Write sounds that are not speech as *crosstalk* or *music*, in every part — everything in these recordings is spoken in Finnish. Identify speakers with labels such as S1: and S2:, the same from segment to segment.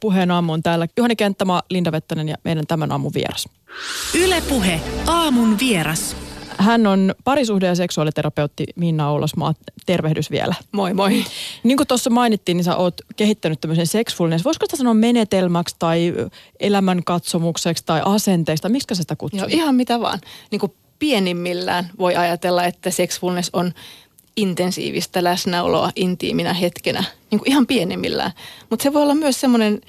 S1: Puheen aamu on täällä Juhani Kenttämaa, Linda Vettänen ja meidän tämän aamun vieras.
S2: Ylepuhe aamun vieras.
S1: Hän on parisuhde- ja seksuaaliterapeutti Minna Oulasmaa. Tervehdys vielä.
S3: Moi moi.
S1: Niin kuin tuossa mainittiin, niin sä oot kehittänyt tämmöisen sexfulness. Voisiko sitä sanoa menetelmäksi tai elämänkatsomukseksi tai asenteista? Miksi sä sitä kutsuit?
S3: Joo, ihan mitä vaan. Niin kuin pienimmillään voi ajatella, että sexfulness on intensiivistä läsnäoloa intiiminä hetkenä, niin kuin ihan pienimmillään. Mutta se voi olla myös semmoinen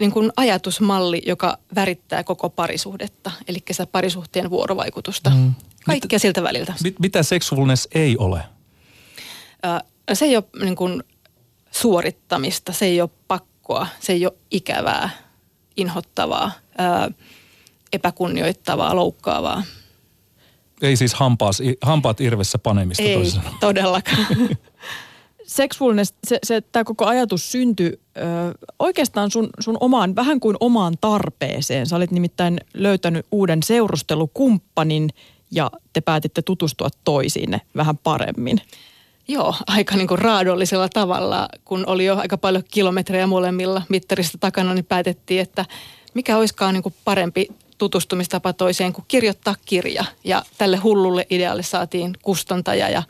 S3: niin kuin ajatusmalli, joka värittää koko parisuhdetta, eli se parisuhteen vuorovaikutusta. Mm. Kaikkea Mit, siltä väliltä.
S4: Mit, mitä sexfulness ei ole?
S3: Ö, se ei ole niin kuin suorittamista, se ei ole pakkoa, se ei ole ikävää, inhottavaa, ö, epäkunnioittavaa, loukkaavaa.
S4: Ei siis hampaas, hampaat irvessä panemista
S3: Ei todellakaan. *laughs*
S1: Sexfulness, se, se tämä koko ajatus syntyi ö, oikeastaan sun, sun omaan, vähän kuin omaan tarpeeseen. Sä olit nimittäin löytänyt uuden seurustelukumppanin ja te päätitte tutustua toisiinne vähän paremmin.
S3: Joo, aika niin kuin raadollisella tavalla, kun oli jo aika paljon kilometrejä molemmilla mittarista takana, niin päätettiin, että mikä olisikaan niin kuin parempi tutustumistapa toiseen kuin kirjoittaa kirja. Ja tälle hullulle idealle saatiin kustantaja ja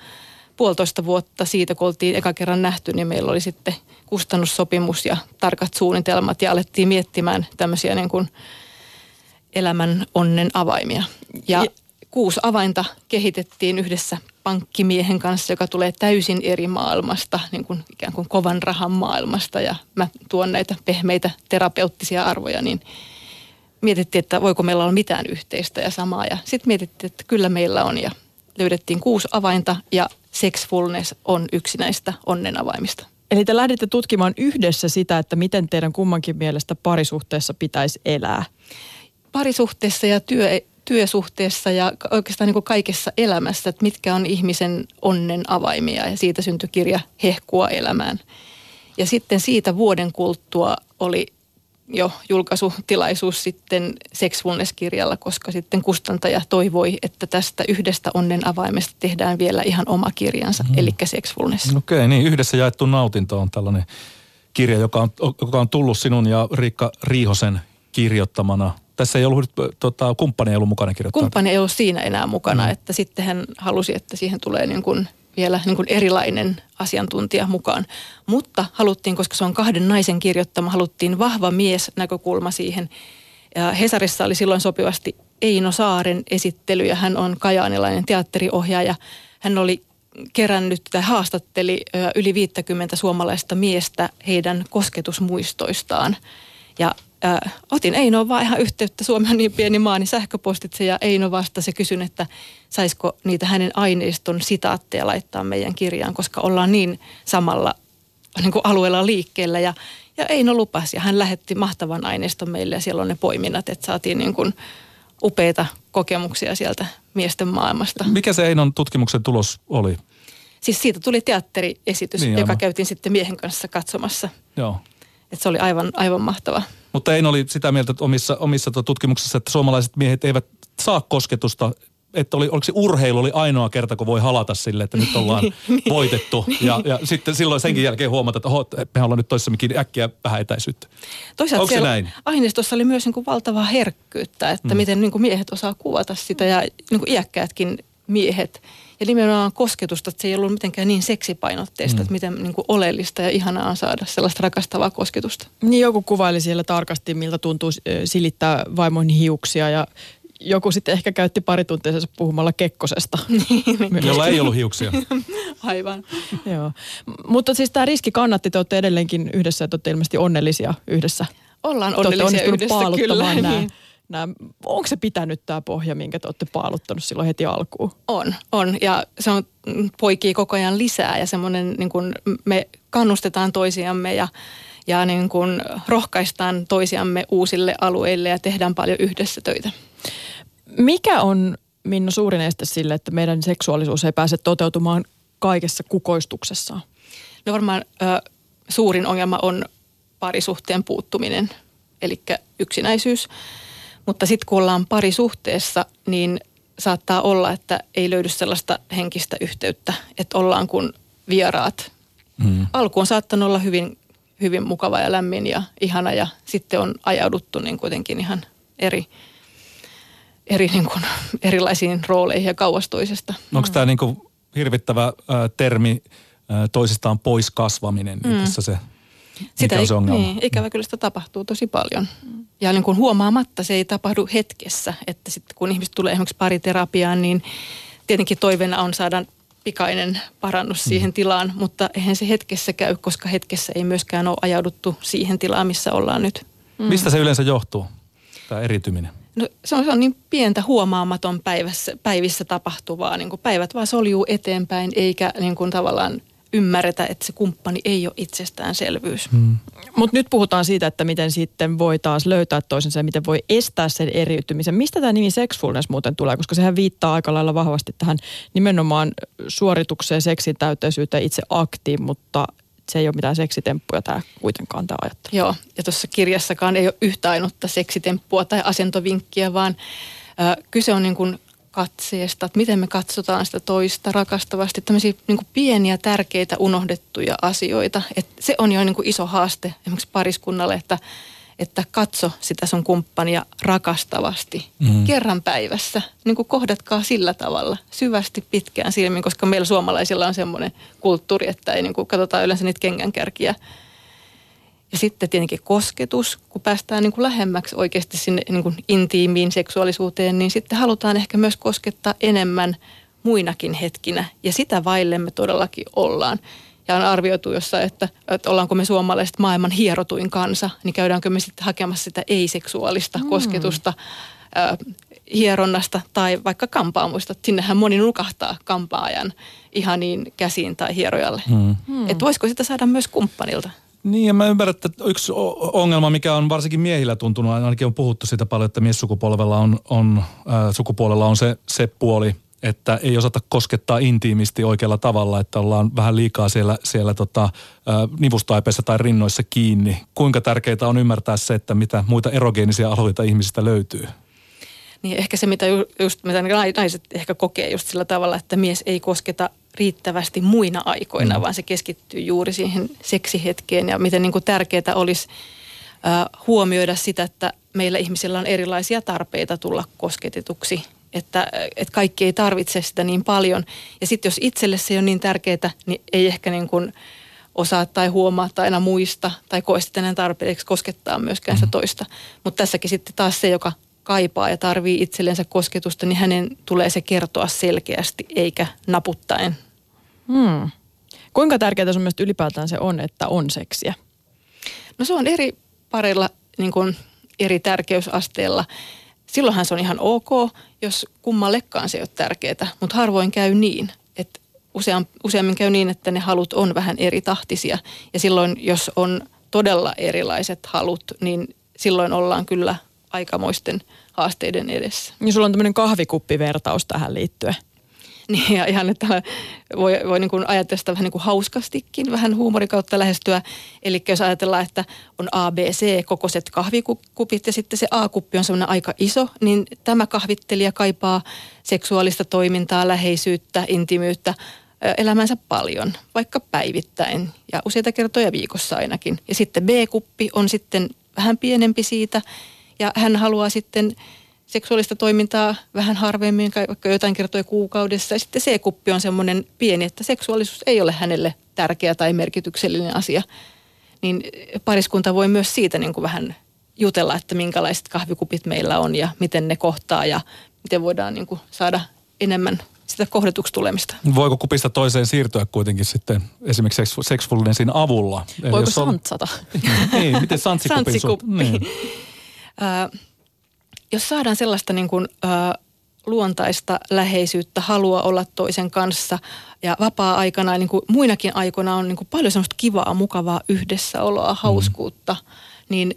S3: puolitoista vuotta siitä, kun oltiin eka kerran nähty, niin meillä oli sitten kustannussopimus ja tarkat suunnitelmat ja alettiin miettimään tämmöisiä niin kuin elämän onnen avaimia. Ja kuusi avainta kehitettiin yhdessä pankkimiehen kanssa, joka tulee täysin eri maailmasta, niin kuin ikään kuin kovan rahan maailmasta ja mä tuon näitä pehmeitä terapeuttisia arvoja, niin mietittiin, että voiko meillä olla mitään yhteistä ja samaa. Ja sitten mietittiin, että kyllä meillä on ja löydettiin kuusi avainta ja sexfulness on yksi näistä onnen avaimista.
S1: Eli te lähditte tutkimaan yhdessä sitä, että miten teidän kummankin mielestä parisuhteessa pitäisi elää.
S3: Parisuhteessa ja työ, työsuhteessa ja oikeastaan niin kuin kaikessa elämässä, että mitkä on ihmisen onnen avaimia ja siitä syntyi kirja Hehkua elämään. Ja sitten siitä vuoden kulttua oli jo julkaisutilaisuus sitten Sexfulness-kirjalla, koska sitten kustantaja toivoi, että tästä yhdestä onnen avaimesta tehdään vielä ihan oma kirjansa, mm. eli Sexfulness.
S4: Okei, okay, niin yhdessä jaettu nautinto on tällainen kirja, joka on, joka on tullut sinun ja Riikka Riihosen kirjoittamana. Tässä ei ollut, tota, kumppani ei ollut mukana kirjoittaa.
S3: Kumppani ei ollut siinä enää mukana, mm. että sitten hän halusi, että siihen tulee niin kuin – vielä niin kuin erilainen asiantuntija mukaan. Mutta haluttiin, koska se on kahden naisen kirjoittama, haluttiin vahva mies näkökulma siihen. Ja Hesarissa oli silloin sopivasti Eino Saaren esittely ja hän on kajaanilainen teatteriohjaaja. Hän oli kerännyt tai haastatteli yli 50 suomalaista miestä heidän kosketusmuistoistaan. Ja äh, otin Einoon vaan ihan yhteyttä, Suomi on niin pieni maa, niin sähköpostitse ja Eino vastasi kysyn, että saisiko niitä hänen aineiston sitaatteja laittaa meidän kirjaan, koska ollaan niin samalla niin kuin alueella liikkeellä ja, ja Eino lupasi ja hän lähetti mahtavan aineiston meille ja siellä on ne poiminnat, että saatiin niin kuin upeita kokemuksia sieltä miesten maailmasta.
S4: Mikä se Einon tutkimuksen tulos oli?
S3: Siis siitä tuli teatteriesitys, niin, joka käytiin sitten miehen kanssa katsomassa.
S4: Joo.
S3: Et se oli aivan, aivan mahtava.
S4: Mutta Eino oli sitä mieltä että omissa, omissa tutkimuksissa, että suomalaiset miehet eivät saa kosketusta että oli, oliko se urheilu oli ainoa kerta, kun voi halata sille, että nyt ollaan *laughs* niin. voitettu. Ja, ja sitten silloin senkin jälkeen huomata, että oho, me ollaan nyt toissammekin äkkiä vähän etäisyyttä.
S3: Toisaalta Onko se näin? aineistossa oli myös niin kuin valtavaa herkkyyttä, että mm. miten niin kuin miehet osaa kuvata sitä ja niin kuin iäkkäätkin miehet. Ja nimenomaan kosketusta, että se ei ollut mitenkään niin seksipainotteista, mm. että miten niin kuin oleellista ja ihanaa on saada sellaista rakastavaa kosketusta.
S1: Niin joku kuvaili siellä tarkasti, miltä tuntuu silittää vaimon hiuksia ja joku sitten ehkä käytti pari tuntia puhumalla Kekkosesta. *laughs*
S4: Niin. Jolla ei ollut hiuksia. *laughs*
S3: Aivan.
S1: Joo. Mutta siis tämä riski kannatti, te olette edelleenkin yhdessä, että olette ilmeisesti onnellisia yhdessä.
S3: Ollaan onnellisia yhdessä, kyllä.
S1: Nämä, niin. Nämä, onko se pitänyt tämä pohja, minkä te olette paaluttanut silloin heti alkuun?
S3: On, on. Ja se on poikii koko ajan lisää ja semmoinen, niin kuin me kannustetaan toisiamme ja ja niin kuin rohkaistaan toisiamme uusille alueille ja tehdään paljon yhdessä töitä.
S1: Mikä on, Minna, suurin este sille, että meidän seksuaalisuus ei pääse toteutumaan kaikessa kukoistuksessa?
S3: No varmaan ö, suurin ongelma on parisuhteen puuttuminen, eli yksinäisyys. Mutta sitten kun ollaan parisuhteessa, niin saattaa olla, että ei löydy sellaista henkistä yhteyttä, että ollaan kuin vieraat. Mm. Alku on saattanut olla hyvin hyvin mukava ja lämmin ja ihana ja sitten on ajauduttu niin kuitenkin ihan eri, eri niin kuin, *laughs* erilaisiin rooleihin ja kauas toisesta.
S4: Onko tämä niin kuin hirvittävä äh, termi äh, toisistaan pois kasvaminen, niin mm. tässä se,
S3: sitä
S4: on se ongelma?
S3: Niin, ikävä kyllä sitä tapahtuu tosi paljon. Ja niin kuin huomaamatta se ei tapahdu hetkessä, että sitten kun ihmiset tulee esimerkiksi pariterapiaan, niin tietenkin toiveena on saada pikainen parannus siihen mm. tilaan, mutta eihän se hetkessä käy, koska hetkessä ei myöskään ole ajauduttu siihen tilaan, missä ollaan nyt.
S4: Mm. Mistä se yleensä johtuu, tämä erityminen?
S3: No, se, on, se on niin pientä huomaamaton päivässä, päivissä tapahtuvaa. Niin kuin päivät vaan soljuu eteenpäin, eikä niin kuin tavallaan ymmärretä, että se kumppani ei ole itsestäänselvyys. Hmm.
S1: Mutta nyt puhutaan siitä, että miten sitten voi taas löytää toisensa ja miten voi estää sen eriytymisen. Mistä tämä nimi sexfulness muuten tulee? Koska sehän viittaa aika lailla vahvasti tähän nimenomaan suoritukseen, seksin täyteisyyteen, itse aktiin, mutta se ei ole mitään seksitemppuja tämä kuitenkaan tämä ajattelu.
S3: Joo, ja tuossa kirjassakaan ei ole yhtä ainutta seksitemppua tai asentovinkkiä, vaan ö, kyse on niin kuin katseesta, että miten me katsotaan sitä toista rakastavasti, tämmöisiä niin kuin pieniä, tärkeitä, unohdettuja asioita. Et se on jo niin kuin iso haaste esimerkiksi pariskunnalle, että, että katso sitä sun kumppania rakastavasti mm. kerran päivässä. Niin kuin kohdatkaa sillä tavalla syvästi pitkään silmin, koska meillä suomalaisilla on semmoinen kulttuuri, että ei niin kuin katsotaan yleensä niitä kengänkärkiä ja sitten tietenkin kosketus, kun päästään niin kuin lähemmäksi oikeasti sinne niin kuin intiimiin seksuaalisuuteen, niin sitten halutaan ehkä myös koskettaa enemmän muinakin hetkinä. Ja sitä vaille me todellakin ollaan. Ja on arvioitu jossain, että, että ollaanko me suomalaiset maailman hierotuin kansa, niin käydäänkö me sitten hakemassa sitä ei-seksuaalista mm. kosketusta äh, hieronnasta tai vaikka kampaamuista. Sinnehän moni nukahtaa kampaajan ihan niin käsiin tai hierojalle. Mm. Että voisiko sitä saada myös kumppanilta?
S4: Niin, ja mä ymmärrän, että yksi ongelma, mikä on varsinkin miehillä tuntunut, ainakin on puhuttu siitä paljon, että miessukupolvella on, on äh, sukupuolella on se, se puoli, että ei osata koskettaa intiimisti oikealla tavalla, että ollaan vähän liikaa siellä, siellä tota, äh, nivustaipeissa tai rinnoissa kiinni. Kuinka tärkeää on ymmärtää se, että mitä muita erogeenisia alueita ihmisistä löytyy?
S3: Niin ehkä se, mitä, just, mitä naiset ehkä kokee just sillä tavalla, että mies ei kosketa riittävästi muina aikoina, mm. vaan se keskittyy juuri siihen seksihetkeen ja miten niin kuin tärkeää olisi äh, huomioida sitä, että meillä ihmisillä on erilaisia tarpeita tulla kosketetuksi, että, että kaikki ei tarvitse sitä niin paljon. Ja sitten jos itselle se on niin tärkeää, niin ei ehkä niin kuin osaa tai huomaa tai aina muista tai koe sitten enää tarpeeksi koskettaa myöskään sitä mm. toista. Mutta tässäkin sitten taas se, joka kaipaa ja tarvii itsellensä kosketusta, niin hänen tulee se kertoa selkeästi eikä naputtaen.
S1: Hmm. Kuinka tärkeää sun mielestä ylipäätään se on, että on seksiä?
S3: No se on eri pareilla niin kuin eri tärkeysasteella. Silloinhan se on ihan ok, jos kummallekaan se ei ole tärkeää, mutta harvoin käy niin, että useam, useammin käy niin, että ne halut on vähän eri tahtisia. Ja silloin, jos on todella erilaiset halut, niin silloin ollaan kyllä aikamoisten haasteiden edessä.
S1: Niin sulla on tämmöinen kahvikuppivertaus tähän liittyen. *laughs*
S3: Niin ja ihan, että voi, voi niin kuin ajatella sitä vähän niin kuin hauskastikin, vähän huumorin kautta lähestyä. Eli jos ajatellaan, että on A, B, C kokoiset kahvikupit ja sitten se A-kuppi on semmoinen aika iso, niin tämä kahvittelija kaipaa seksuaalista toimintaa, läheisyyttä, intimyyttä elämänsä paljon, vaikka päivittäin ja useita kertoja viikossa ainakin. Ja sitten B-kuppi on sitten vähän pienempi siitä ja hän haluaa sitten seksuaalista toimintaa vähän harvemmin, vaikka jotain kertoja kuukaudessa. Ja sitten C-kuppi on semmoinen pieni, että seksuaalisuus ei ole hänelle tärkeä tai merkityksellinen asia. Niin pariskunta voi myös siitä niin kuin vähän jutella, että minkälaiset kahvikupit meillä on ja miten ne kohtaa ja miten voidaan niin kuin saada enemmän sitä kohdetuksi tulemista.
S4: Voiko kupista toiseen siirtyä kuitenkin sitten esimerkiksi seksfulnessin avulla?
S1: Voiko Jos on... santsata? *laughs*
S4: niin, miten *laughs* santsikuppi?
S3: Santsikuppi. Niin. Äh, jos saadaan sellaista niin kuin, äh, luontaista läheisyyttä, halua olla toisen kanssa ja vapaa-aikana, niin kuin muinakin aikoina on niin kuin paljon semmoista kivaa, mukavaa yhdessäoloa, hauskuutta, mm. niin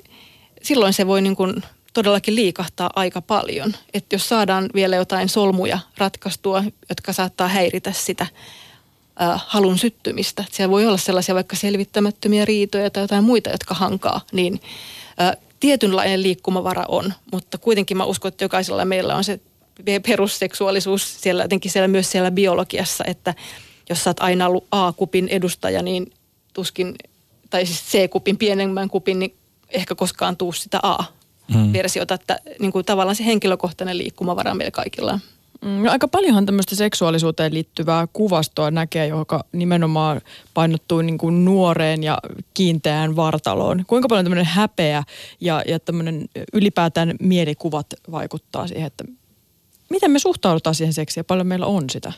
S3: silloin se voi niin kuin todellakin liikahtaa aika paljon. Että jos saadaan vielä jotain solmuja ratkaistua, jotka saattaa häiritä sitä äh, halun syttymistä. Siellä voi olla sellaisia vaikka selvittämättömiä riitoja tai jotain muita, jotka hankaa, niin äh, tietynlainen liikkumavara on, mutta kuitenkin mä uskon, että jokaisella meillä on se perusseksuaalisuus siellä jotenkin siellä myös siellä biologiassa, että jos sä oot aina ollut A-kupin edustaja, niin tuskin tai siis C-kupin, pienemmän kupin, niin ehkä koskaan tuu sitä A-versiota, että niin kuin tavallaan se henkilökohtainen liikkumavara meillä kaikilla.
S1: No aika paljonhan tämmöistä seksuaalisuuteen liittyvää kuvastoa näkee, joka nimenomaan painottuu niin kuin nuoreen ja kiinteään vartaloon. Kuinka paljon tämmöinen häpeä ja, ja tämmöinen ylipäätään mielikuvat vaikuttaa siihen, että miten me suhtaudutaan siihen seksiin ja paljon meillä on sitä?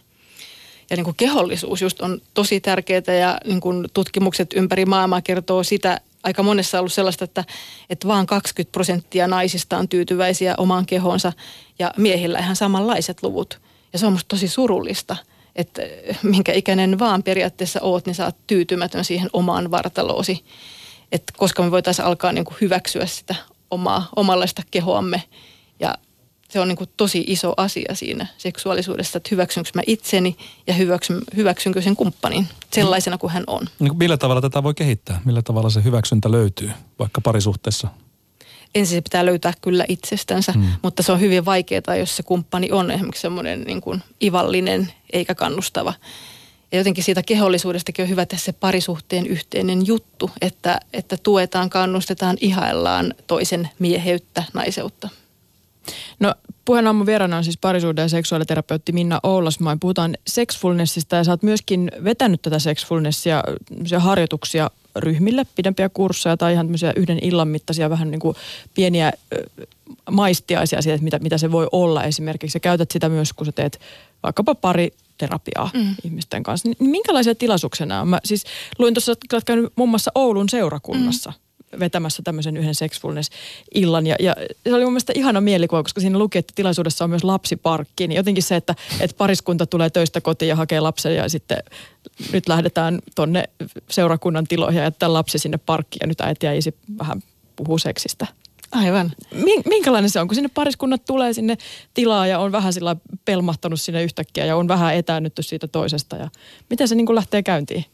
S3: Ja niin kuin kehollisuus just on tosi tärkeää ja niin kuin tutkimukset ympäri maailmaa kertoo sitä, aika monessa ollut sellaista, että, että vaan 20 prosenttia naisista on tyytyväisiä omaan kehonsa ja miehillä ihan samanlaiset luvut. Ja se on musta tosi surullista, että minkä ikäinen vaan periaatteessa oot, niin sä oot tyytymätön siihen omaan vartaloosi. Että koska me voitaisiin alkaa niin kuin hyväksyä sitä omaa, omanlaista kehoamme se on niin kuin tosi iso asia siinä seksuaalisuudessa, että hyväksynkö mä itseni ja hyväksyn, hyväksynkö sen kumppanin sellaisena kuin hän on.
S4: Niin millä tavalla tätä voi kehittää? Millä tavalla se hyväksyntä löytyy vaikka parisuhteessa?
S3: Ensin se pitää löytää kyllä itsestänsä, hmm. mutta se on hyvin vaikeaa, jos se kumppani on esimerkiksi semmoinen niin kuin ivallinen eikä kannustava. Ja jotenkin siitä kehollisuudestakin on hyvä tehdä se parisuhteen yhteinen juttu, että, että tuetaan, kannustetaan, ihaillaan toisen mieheyttä, naiseutta.
S1: No puheen aamun vieraana on siis parisuuden ja seksuaaliterapeutti Minna Oulasmaa. Puhutaan sexfulnessista ja sä oot myöskin vetänyt tätä sexfulnessia harjoituksia ryhmille, pidempiä kursseja tai ihan tämmöisiä yhden illan mittaisia vähän niin kuin pieniä maistiaisia siitä, että mitä, mitä se voi olla esimerkiksi. Ja käytät sitä myös, kun sä teet vaikkapa pari terapiaa mm. ihmisten kanssa. Niin minkälaisia tilaisuuksia nämä on? Mä siis luin tuossa, että olet käynyt muun muassa Oulun seurakunnassa. Mm vetämässä tämmöisen yhden sexfulness-illan. Ja, ja se oli mun mielestä ihana mielikuva, koska siinä luki, että tilaisuudessa on myös lapsiparkki. Niin jotenkin se, että, että pariskunta tulee töistä kotiin ja hakee lapsen ja sitten nyt lähdetään tonne seurakunnan tiloihin ja jättää lapsi sinne parkkiin ja nyt äiti ja isi vähän puhuu seksistä.
S3: Aivan.
S1: Minkälainen se on, kun sinne pariskunnat tulee sinne tilaa ja on vähän sillä pelmahtanut sinne yhtäkkiä ja on vähän etäännytty siitä toisesta ja miten se niin kuin lähtee käyntiin?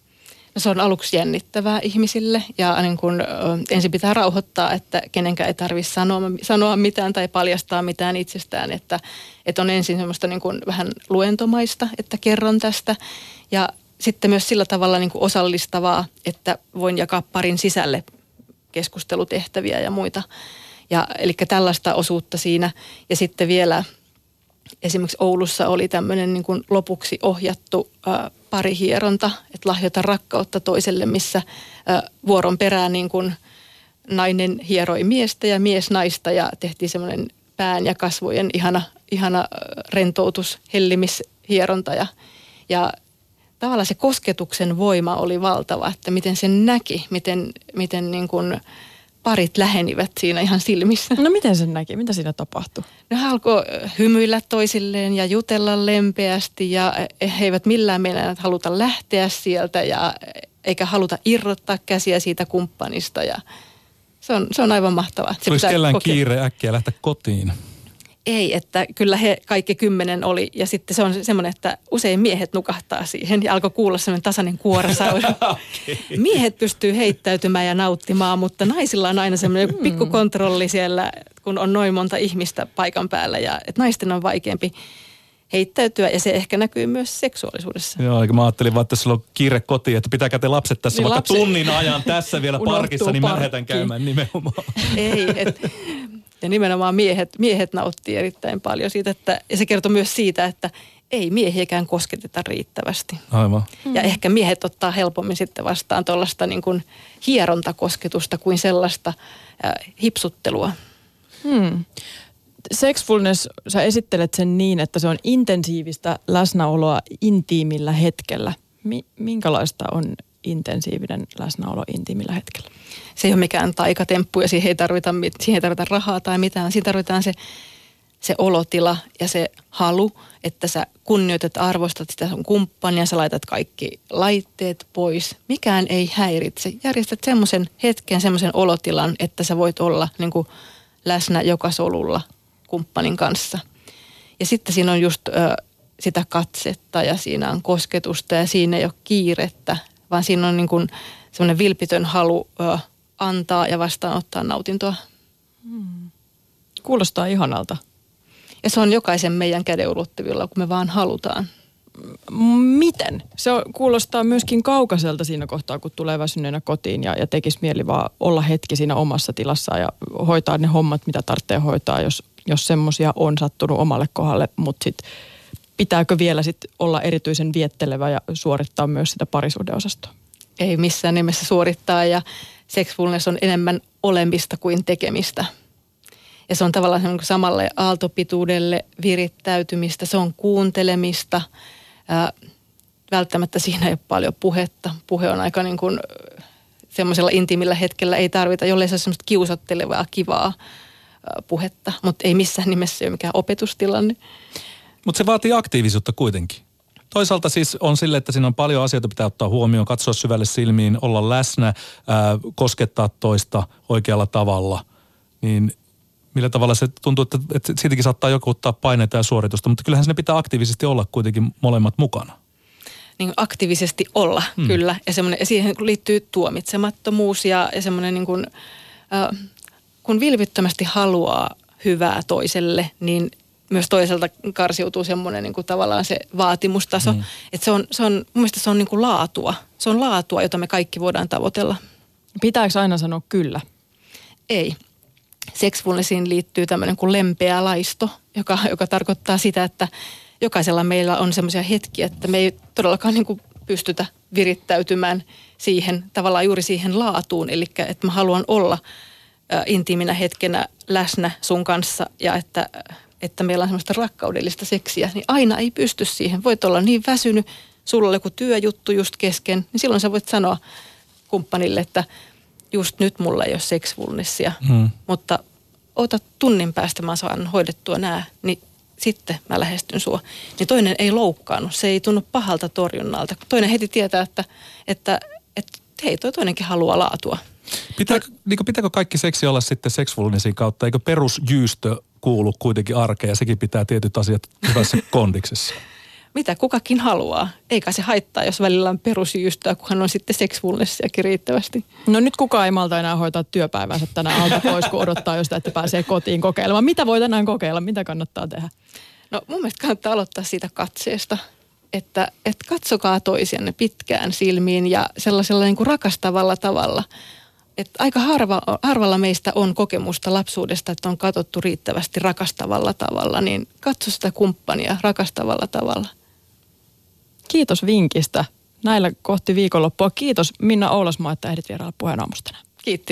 S3: No se on aluksi jännittävää ihmisille ja niin kun, ensin pitää rauhoittaa, että kenenkään ei tarvitse sanoa, sanoa mitään tai paljastaa mitään itsestään. Että, että on ensin semmoista niin kun vähän luentomaista, että kerron tästä ja sitten myös sillä tavalla niin osallistavaa, että voin jakaa parin sisälle keskustelutehtäviä ja muita. Ja, eli tällaista osuutta siinä ja sitten vielä esimerkiksi Oulussa oli tämmöinen niin kuin lopuksi ohjattu ä, parihieronta, että lahjota rakkautta toiselle, missä vuoron perään niin kuin nainen hieroi miestä ja mies naista ja tehtiin semmoinen pään ja kasvojen ihana, ihana rentoutus, hellimishieronta ja, ja tavallaan se kosketuksen voima oli valtava, että miten sen näki, miten, miten niin kuin, parit lähenivät siinä ihan silmissä.
S1: No miten sen näki? Mitä siinä tapahtui?
S3: No hän alkoi hymyillä toisilleen ja jutella lempeästi ja he eivät millään meinaa haluta lähteä sieltä ja eikä haluta irrottaa käsiä siitä kumppanista ja se on, se on aivan mahtavaa.
S4: Se Olisi kellään kokea. kiire äkkiä lähteä kotiin?
S3: Ei, että kyllä he kaikki kymmenen oli ja sitten se on semmoinen, että usein miehet nukahtaa siihen ja alkoi kuulla semmoinen tasainen kuorosaudu. *laughs* okay. Miehet pystyy heittäytymään ja nauttimaan, mutta naisilla on aina semmoinen mm. pikkukontrolli siellä, kun on noin monta ihmistä paikan päällä ja että naisten on vaikeampi heittäytyä ja se ehkä näkyy myös seksuaalisuudessa.
S4: Joo, eikä mä ajattelin vaan, että sulla on kiire kotiin, että pitääkö te lapset tässä niin vaikka lapsi... tunnin ajan tässä vielä *laughs* parkissa, niin mä lähetän käymään nimenomaan. *laughs*
S3: Ei, et, ja nimenomaan miehet, miehet nauttii erittäin paljon siitä, että, ja se kertoo myös siitä, että ei miehiäkään kosketeta riittävästi.
S4: Aivan.
S3: Ja mm. ehkä miehet ottaa helpommin sitten vastaan tuollaista niin kuin hierontakosketusta kuin sellaista äh, hipsuttelua.
S1: Hmm. Sexfulness, sä esittelet sen niin, että se on intensiivistä läsnäoloa intiimillä hetkellä. Mi- minkälaista on intensiivinen läsnäolo intiimillä hetkellä?
S3: Se ei ole mikään taikatemppu ja siihen ei tarvita, siihen ei tarvita rahaa tai mitään. Siinä tarvitaan se, se olotila ja se halu, että sä kunnioitat, arvostat sitä sun kumppania, sä laitat kaikki laitteet pois. Mikään ei häiritse. Järjestät semmoisen hetken, semmoisen olotilan, että sä voit olla niin kuin läsnä joka solulla kumppanin kanssa. Ja sitten siinä on just ö, sitä katsetta ja siinä on kosketusta ja siinä ei ole kiirettä, vaan siinä on niin kuin semmoinen vilpitön halu ö, antaa ja vastaanottaa nautintoa. Hmm.
S1: Kuulostaa ihanalta.
S3: Ja se on jokaisen meidän käden ulottuvilla, kun me vaan halutaan.
S1: miten? Se kuulostaa myöskin kaukaiselta siinä kohtaa, kun tulee väsyneenä kotiin ja, ja tekisi mieli vaan olla hetki siinä omassa tilassa ja hoitaa ne hommat, mitä tarvitsee hoitaa, jos, jos semmoisia on sattunut omalle kohdalle. Mutta sitten pitääkö vielä sit olla erityisen viettelevä ja suorittaa myös sitä parisuhdeosastoa?
S3: Ei missään nimessä suorittaa ja sexfulness on enemmän olemista kuin tekemistä. Ja se on tavallaan samalle aaltopituudelle virittäytymistä, se on kuuntelemista – Ää, välttämättä siinä ei ole paljon puhetta. Puhe on aika niin kuin semmoisella intiimillä hetkellä ei tarvita, jollei se ole semmoista kiusattelevaa, kivaa puhetta, mutta ei missään nimessä ole mikään opetustilanne.
S4: Mutta se vaatii aktiivisuutta kuitenkin. Toisaalta siis on sille, että siinä on paljon asioita, pitää ottaa huomioon, katsoa syvälle silmiin, olla läsnä, ää, koskettaa toista oikealla tavalla. Niin millä tavalla se tuntuu, että, että siitäkin saattaa joku ottaa paineita ja suoritusta, mutta kyllähän sinne pitää aktiivisesti olla kuitenkin molemmat mukana.
S3: Niin aktiivisesti olla, hmm. kyllä. Ja, ja siihen liittyy tuomitsemattomuus ja, ja semmoinen niin kuin, äh, kun vilpittömästi haluaa hyvää toiselle, niin myös toiselta karsiutuu semmoinen niin kuin tavallaan se vaatimustaso. Hmm. Että se on, se on, mun mielestä se on niin kuin laatua. Se on laatua, jota me kaikki voidaan tavoitella.
S1: Pitääkö aina sanoa kyllä?
S3: Ei sexfulnessiin liittyy tämmöinen kuin lempeä laisto, joka, joka tarkoittaa sitä, että jokaisella meillä on semmoisia hetkiä, että me ei todellakaan niin kuin pystytä virittäytymään siihen, tavallaan juuri siihen laatuun. Eli että mä haluan olla intiiminä hetkenä läsnä sun kanssa ja että, että meillä on semmoista rakkaudellista seksiä, niin aina ei pysty siihen. Voit olla niin väsynyt, sulla on joku työjuttu just kesken, niin silloin sä voit sanoa kumppanille, että – just nyt mulla ei ole seksvulnessia, hmm. mutta ota tunnin päästä mä saan hoidettua nämä, niin sitten mä lähestyn sua. Niin toinen ei loukkaannut, se ei tunnu pahalta torjunnalta. Toinen heti tietää, että, että, että hei, toi toinenkin haluaa laatua.
S4: Pitääkö, niin pitääkö kaikki seksi olla sitten seksvulnesin kautta? Eikö perusjyystö kuulu kuitenkin arkeen ja sekin pitää tietyt asiat hyvässä *laughs* kondiksessa?
S3: mitä kukakin haluaa. Eikä se haittaa, jos välillä on perusjyystöä, kunhan on sitten seksfulnessiakin riittävästi.
S1: No nyt kukaan ei malta enää hoitaa työpäivänsä tänään alta pois, kun odottaa jostain, että pääsee kotiin kokeilemaan. Mitä voi tänään kokeilla? Mitä kannattaa tehdä?
S3: No mun mielestä kannattaa aloittaa siitä katseesta, että, että katsokaa toisianne pitkään silmiin ja sellaisella niin kuin rakastavalla tavalla. Että aika harva, harvalla meistä on kokemusta lapsuudesta, että on katsottu riittävästi rakastavalla tavalla, niin katso sitä kumppania rakastavalla tavalla –
S1: Kiitos vinkistä. Näillä kohti viikonloppua. Kiitos Minna Oulasmaa, että ehdit vierailla puheen
S3: Kiitti.